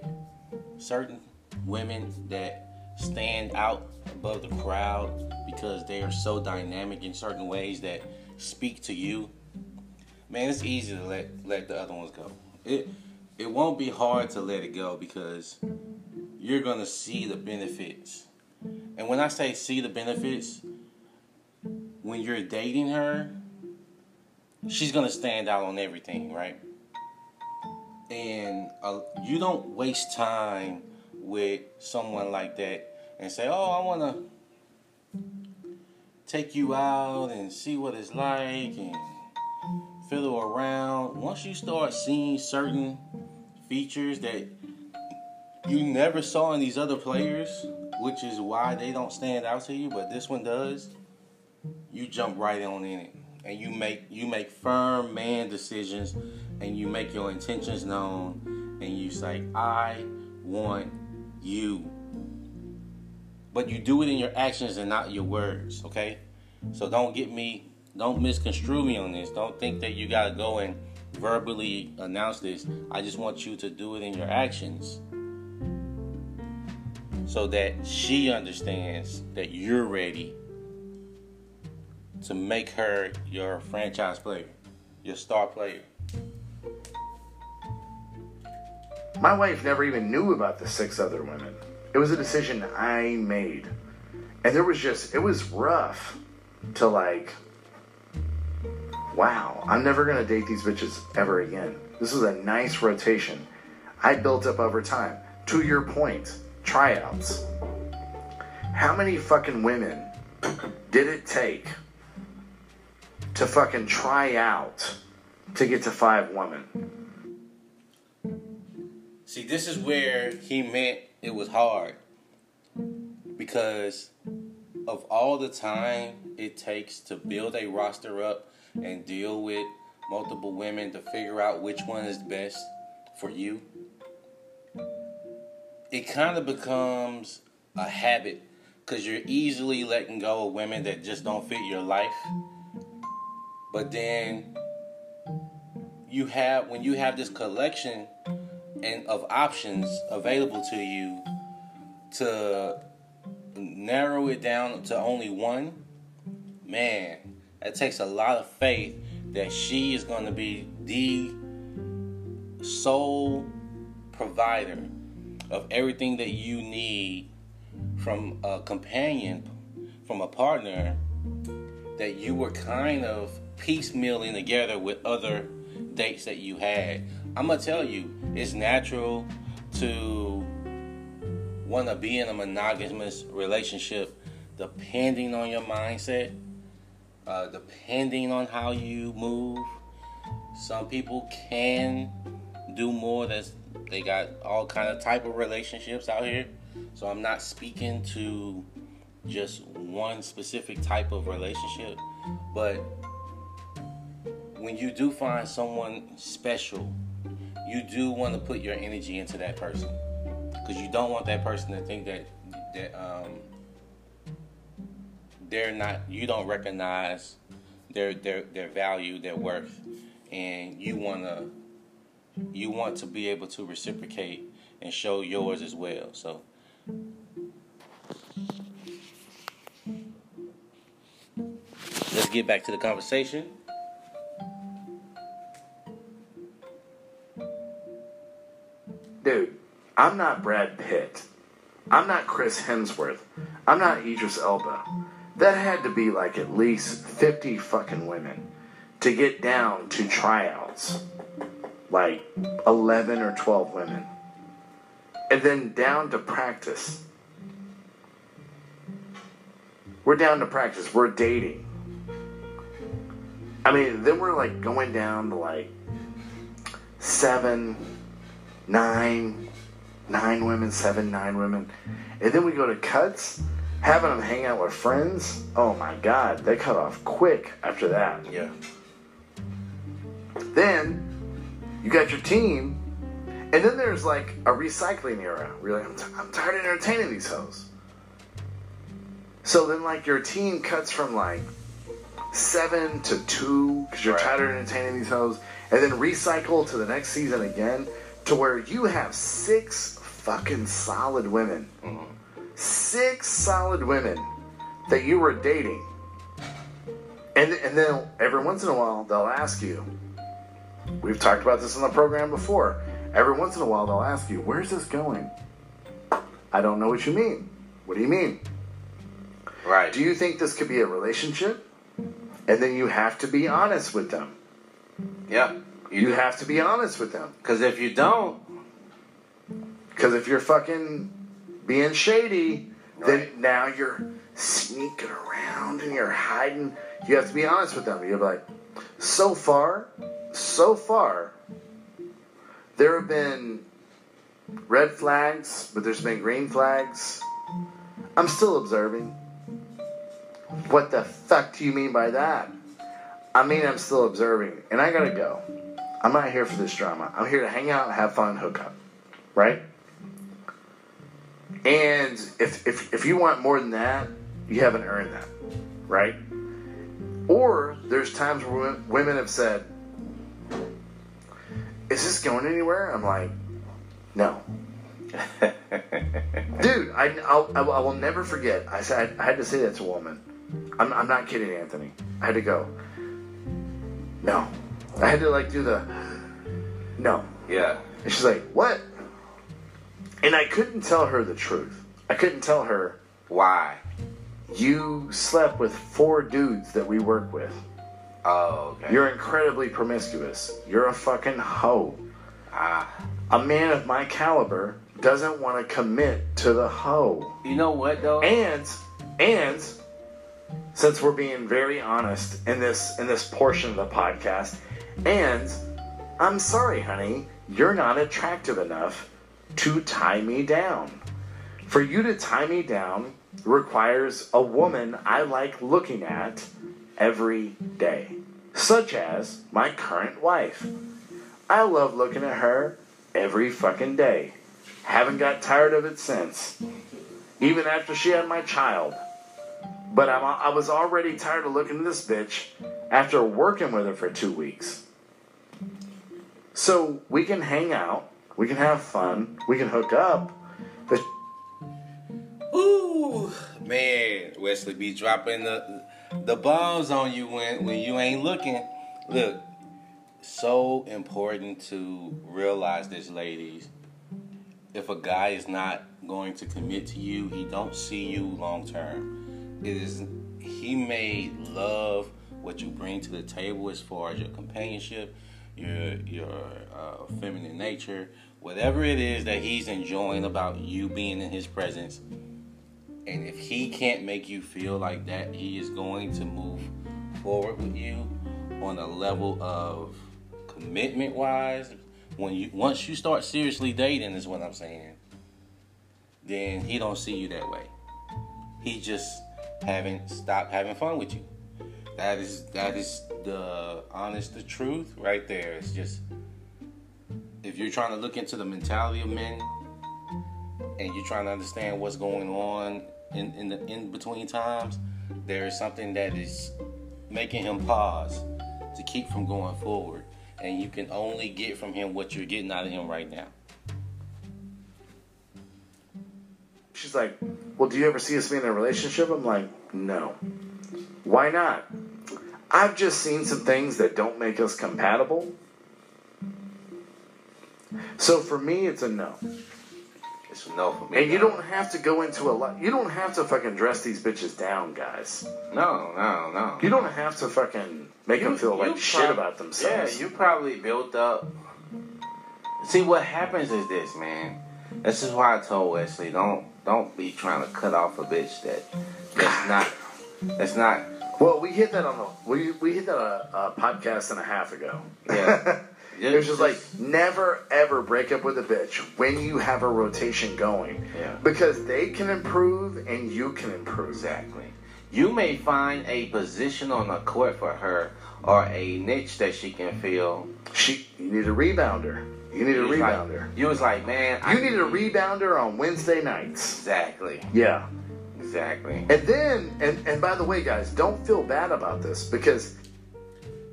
certain women that stand out above the crowd because they are so dynamic in certain ways that speak to you. Man, it's easy to let let the other ones go. It it won't be hard to let it go because you're gonna see the benefits. And when I say see the benefits, when you're dating her, she's gonna stand out on everything, right? And uh, you don't waste time with someone like that and say, "Oh, I wanna take you out and see what it's like and fiddle around." Once you start seeing certain features that you never saw in these other players, which is why they don't stand out to you, but this one does. You jump right on in it, and you make you make firm man decisions, and you make your intentions known, and you say, "I want you." But you do it in your actions and not your words, okay? So don't get me, don't misconstrue me on this. Don't think that you gotta go and verbally announce this. I just want you to do it in your actions so that she understands that you're ready to make her your franchise player, your star player. My wife never even knew about the six other women. It was a decision I made. And there was just, it was rough to like, wow, I'm never going to date these bitches ever again. This was a nice rotation. I built up over time. To your point, tryouts. How many fucking women did it take to fucking try out to get to five women? See, this is where he meant it was hard. because of all the time it takes to build a roster up and deal with multiple women to figure out which one is best for you, it kind of becomes a habit because you're easily letting go of women that just don't fit your life. But then you have when you have this collection and of options available to you to narrow it down to only one, man, that takes a lot of faith that she is going to be the sole provider of everything that you need from a companion, from a partner that you were kind of piecemealing together with other dates that you had. I'm gonna tell you, it's natural to want to be in a monogamous relationship depending on your mindset, uh, depending on how you move. Some people can do more. That's they got all kind of type of relationships out here. So I'm not speaking to just one specific type of relationship, but when you do find someone special, you do want to put your energy into that person because you don't want that person to think that that um, they're not you don't recognize their their their value, their worth, and you want to you want to be able to reciprocate and show yours as well. So let's get back to the conversation. Dude, I'm not Brad Pitt. I'm not Chris Hemsworth. I'm not Idris Elba. That had to be like at least 50 fucking women to get down to tryouts. Like 11 or 12 women. And then down to practice. We're down to practice. We're dating. I mean, then we're like going down to like seven, nine, nine women, seven, nine women. And then we go to cuts, having them hang out with friends. Oh my God, they cut off quick after that. Yeah. Then you got your team, and then there's like a recycling era. Really, I'm, t- I'm tired of entertaining these hoes. So then, like, your team cuts from like seven to two because you're Right. tired of entertaining these hoes, and then recycle to the next season again to where you have six fucking solid women. Six solid women that you were dating. And, and then every once in a while, they'll ask you, We've talked about this on the program before. Every once in a while, they'll ask you, Where's this going? I don't know what you mean. What do you mean? Right. Do you think this could be a relationship? And then you have to be honest with them. yeah. You have to be honest with them. Because if you don't, Because if you're fucking being shady, Right. then now you're sneaking around and you're hiding. You have to be honest with them. You're like, so far, so far, there have been red flags, but there's been green flags. I'm still observing. What the fuck do you mean by that? I mean, I'm still observing, and I gotta go. I'm not here for this drama. I'm here to hang out, have fun, hook up. Right? And if, if, if you want more than that, you haven't earned that, right? Or there's times where women- have said, Is this going anywhere? I'm like, No. Dude, I, I'll, I will never forget. I said I had to say that to a woman. I'm, I'm not kidding, Anthony. I had to go. No. I had to like do the no. yeah. And she's like, What? And I couldn't tell her the truth. I couldn't tell her, Why? You slept with four dudes that we work with. Oh, okay. You're incredibly promiscuous. You're a fucking hoe. ah. A man of my caliber doesn't want to commit to the hoe. You know what though? And and since we're being very honest in this in this portion of the podcast, and I'm sorry, honey, you're not attractive enough to tie me down. For you to tie me down requires a woman I like looking at every day, such as my current wife. I love looking at her every fucking day. Haven't got tired of it since. Even after she had my child. But I'm, I was already tired of looking at this bitch after working with her for two weeks. So we can hang out, we can have fun, we can hook up, but Ooh, man, Wesley be dropping the the bombs on you when when you ain't looking. Look, so important to realize this, ladies. If a guy is not going to commit to you, he don't see you long term. It is he may love what you bring to the table as far as your companionship, your your uh, feminine nature, whatever it is that he's enjoying about you being in his presence. And if he can't make you feel like that, he is going to move forward with you on a level of commitment wise. When you once you start seriously dating is what I'm saying, then he don't see you that way. He just haven't stopped having fun with you. That is that is the honest the truth right there. It's just if you're trying to look into the mentality of men and you're trying to understand what's going on in, in the in between times, there is something that is making him pause to keep from going forward. And you can only get from him what you're getting out of him right now. she's like, Well, do you ever see us being in a relationship? I'm like, No. Why not? I've just seen some things that don't make us compatible. So for me, it's a no. It's a no for me. And you don't have to go into a lot. You don't have to fucking dress these bitches down, guys. No, no, no. You don't have to fucking make them feel like you shit about themselves. Yeah, you probably built up. See, what happens is this, man. This is why I told Wesley, don't don't be trying to cut off a bitch that that's not that's not. Well, we hit that on a we we hit that a, a podcast and a half ago. Yeah. it was just like never ever break up with a bitch when you have a rotation going. Yeah. Because they can improve and you can improve. Exactly. You may find a position on the court for her or a niche that she can fill. She you need a rebounder. You need a You was like- rebounder. you was like, man, I You need a rebounder on Wednesday nights. Exactly. Yeah. Exactly. And then and, and by the way guys, don't feel bad about this because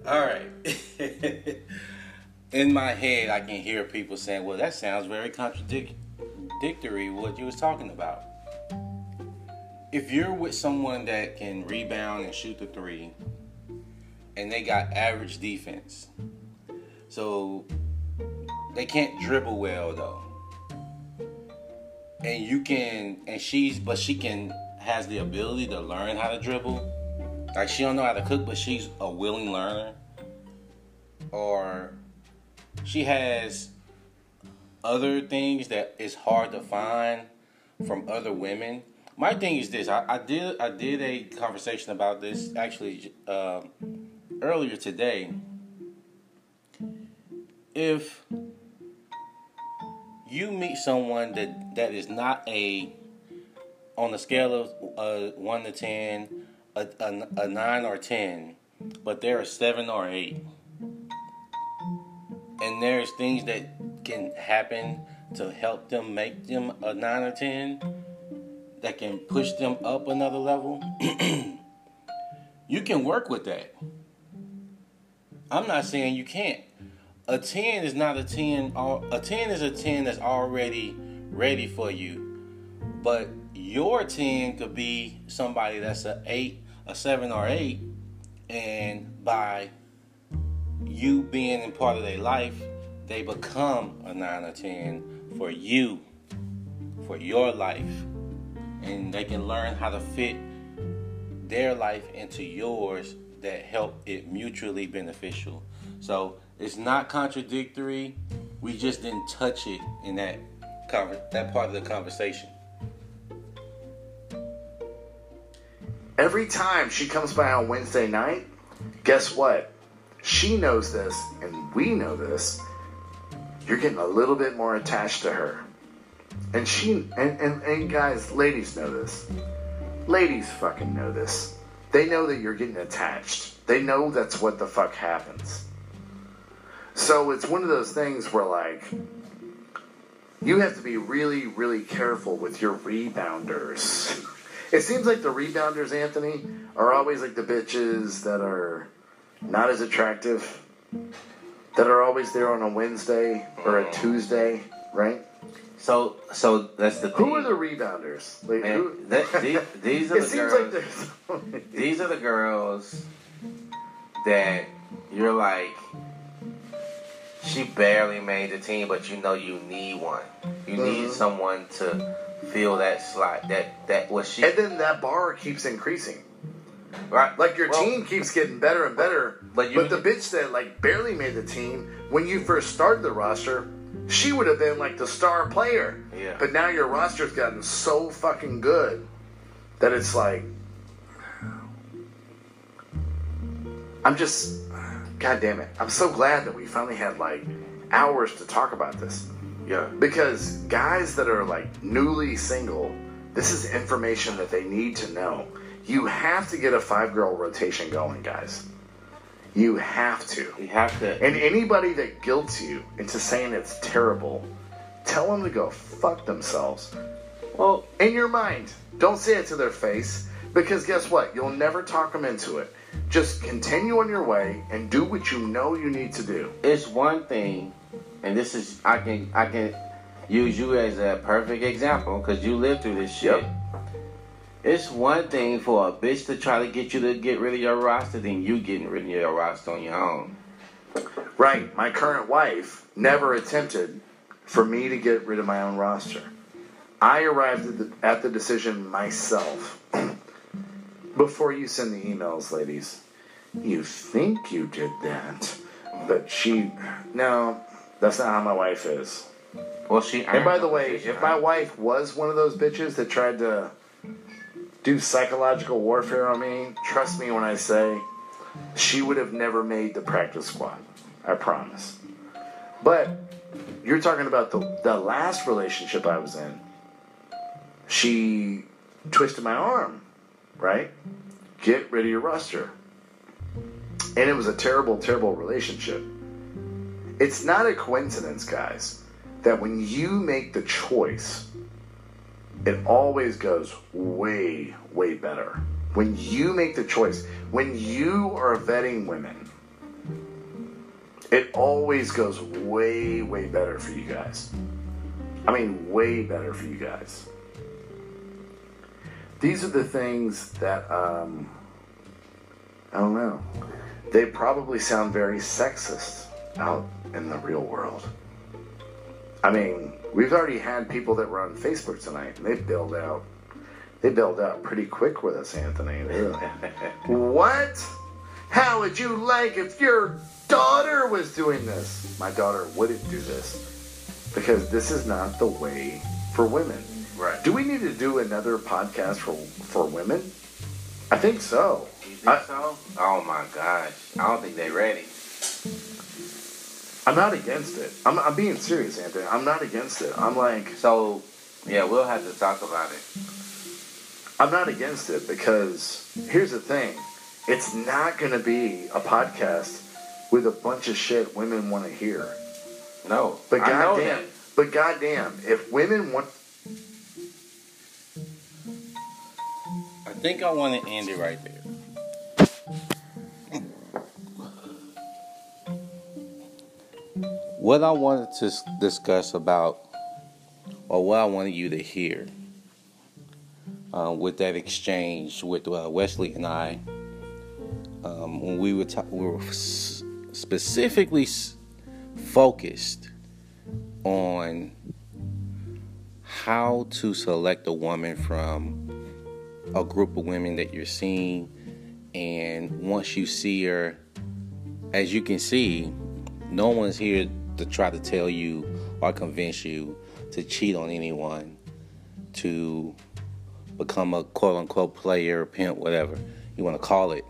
All right. In my head, I can hear people saying, "Well, that sounds very contradictory what you was talking about." If you're with someone that can rebound and shoot the three, and they got average defense, so they can't dribble well though, and you can, and she's, but she can has the ability to learn how to dribble. Like she don't know how to cook, but she's a willing learner. Or she has other things that is hard to find from other women. My thing is this: I, I did I did a conversation about this actually uh, earlier today. If you meet someone that that is not a on a scale of uh, one to ten, a, a, a nine or ten, but they're seven or eight, and there's things that can happen to help them make them a nine or ten, that can push them up another level. you can work with that. I'm not saying you can't. A 10 is not a 10. al- A 10 is a 10 that's already ready for you. But your 10 could be somebody that's a 8, a 7 or 8. And by you being in part of their life, they become a 9 or 10 for you, for your life. And they can learn how to fit their life into yours that help it mutually beneficial. So it's not contradictory. We just didn't touch it in that that part of the conversation. Every time she comes by on Wednesday night, guess what? She knows this and we know this. You're getting a little bit more attached to her. and she and, and and guys, ladies know this. Ladies fucking know this. They know that you're getting attached. They know that's what the fuck happens. So it's one of those things where like you have to be really, really careful with your rebounders. It seems like the rebounders, Anthony, are always like the bitches that are not as attractive, that are always there on a Wednesday or a Tuesday, right? So, so that's the thing. Who are the rebounders? Like, Man, who- that- these, these are it the seems girls. like these are the girls that you're like. She barely made the team, but you know you need one. You need Mhm. someone to fill that slot. That that was she and then that bar keeps increasing. right? Like your Well, team keeps getting better and better. But But, the bitch that like barely made the team when you first started the roster, she would have been like the star player. Yeah. But now your roster's gotten so fucking good that it's like I'm just God damn it. I'm so glad that we finally had like hours to talk about this. Yeah. Because guys that are like newly single, this is information that they need to know. You have to get a five girl rotation going, guys. You have to. You have to. And anybody that guilts you into saying it's terrible, tell them to go fuck themselves. well, In your mind, don't say it to their face because guess what? You'll never talk them into it. Just continue on your way and do what you know you need to do. it's one thing, and this is I can I can use you as a perfect example because you lived through this shit. Yep. It's one thing for a bitch to try to get you to get rid of your roster than you getting rid of your roster on your own. Right. My current wife never attempted for me to get rid of my own roster. I arrived at the, at the decision myself. Before you send the emails, ladies, you think you did that, but she. No, that's not how my wife is. Well, she. And by the the way, if my wife was one of those bitches that tried to do psychological warfare on me, trust me when I say she would have never made the practice squad. I promise. But you're talking about the, the last relationship I was in. She twisted my arm, right? Get rid of your roster. And it was a terrible, terrible relationship. It's not a coincidence, guys, that when you make the choice, it always goes way, way better. When you make the choice, when you are vetting women, it always goes way, way better for you guys. I mean, way better for you guys. These are the things that, um, I don't know. They probably sound very sexist out in the real world. I mean, we've already had people that were on Facebook tonight, and they bailed out. They bailed out pretty quick with us, Anthony. What? How would you like if your daughter was doing this? My daughter wouldn't do this because this is not the way for women. Right. Do we need to do another podcast for for women? I think so. You think I, so? Oh my gosh! I don't think they're ready. I'm not against it. I'm, I'm being serious, Anthony. I'm not against it. I'm like, So, yeah, we'll have to talk about it. I'm not against it because here's the thing it's not going to be a podcast with a bunch of shit women want to hear. No, But goddamn, but goddamn, if women want. Think I want to end it right there. What I wanted to discuss about, or what I wanted you to hear uh, with that exchange with uh, Wesley and I, um, when we were ta- we were specifically s- focused on how to select a woman from a group of women that you're seeing. And once you see her as you can see no one's here to try to tell you or convince you to cheat on anyone to become a quote unquote player pimp whatever you want to call it.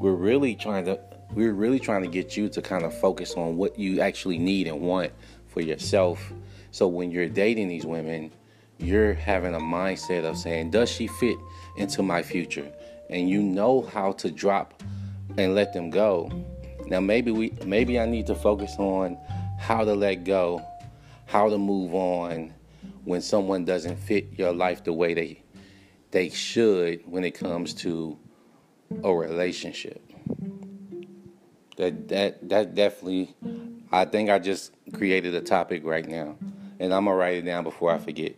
We're really trying to we're really trying to get you to kind of focus on what you actually need and want for yourself. So when you're dating these women, you're having a mindset of saying, does she fit into my future? And you know how to drop and let them go. Now maybe we maybe I need to focus on how to let go, how to move on when someone doesn't fit your life the way they they should when it comes to a relationship. That that that definitely I think I just created a topic right now. And I'm gonna write it down before I forget.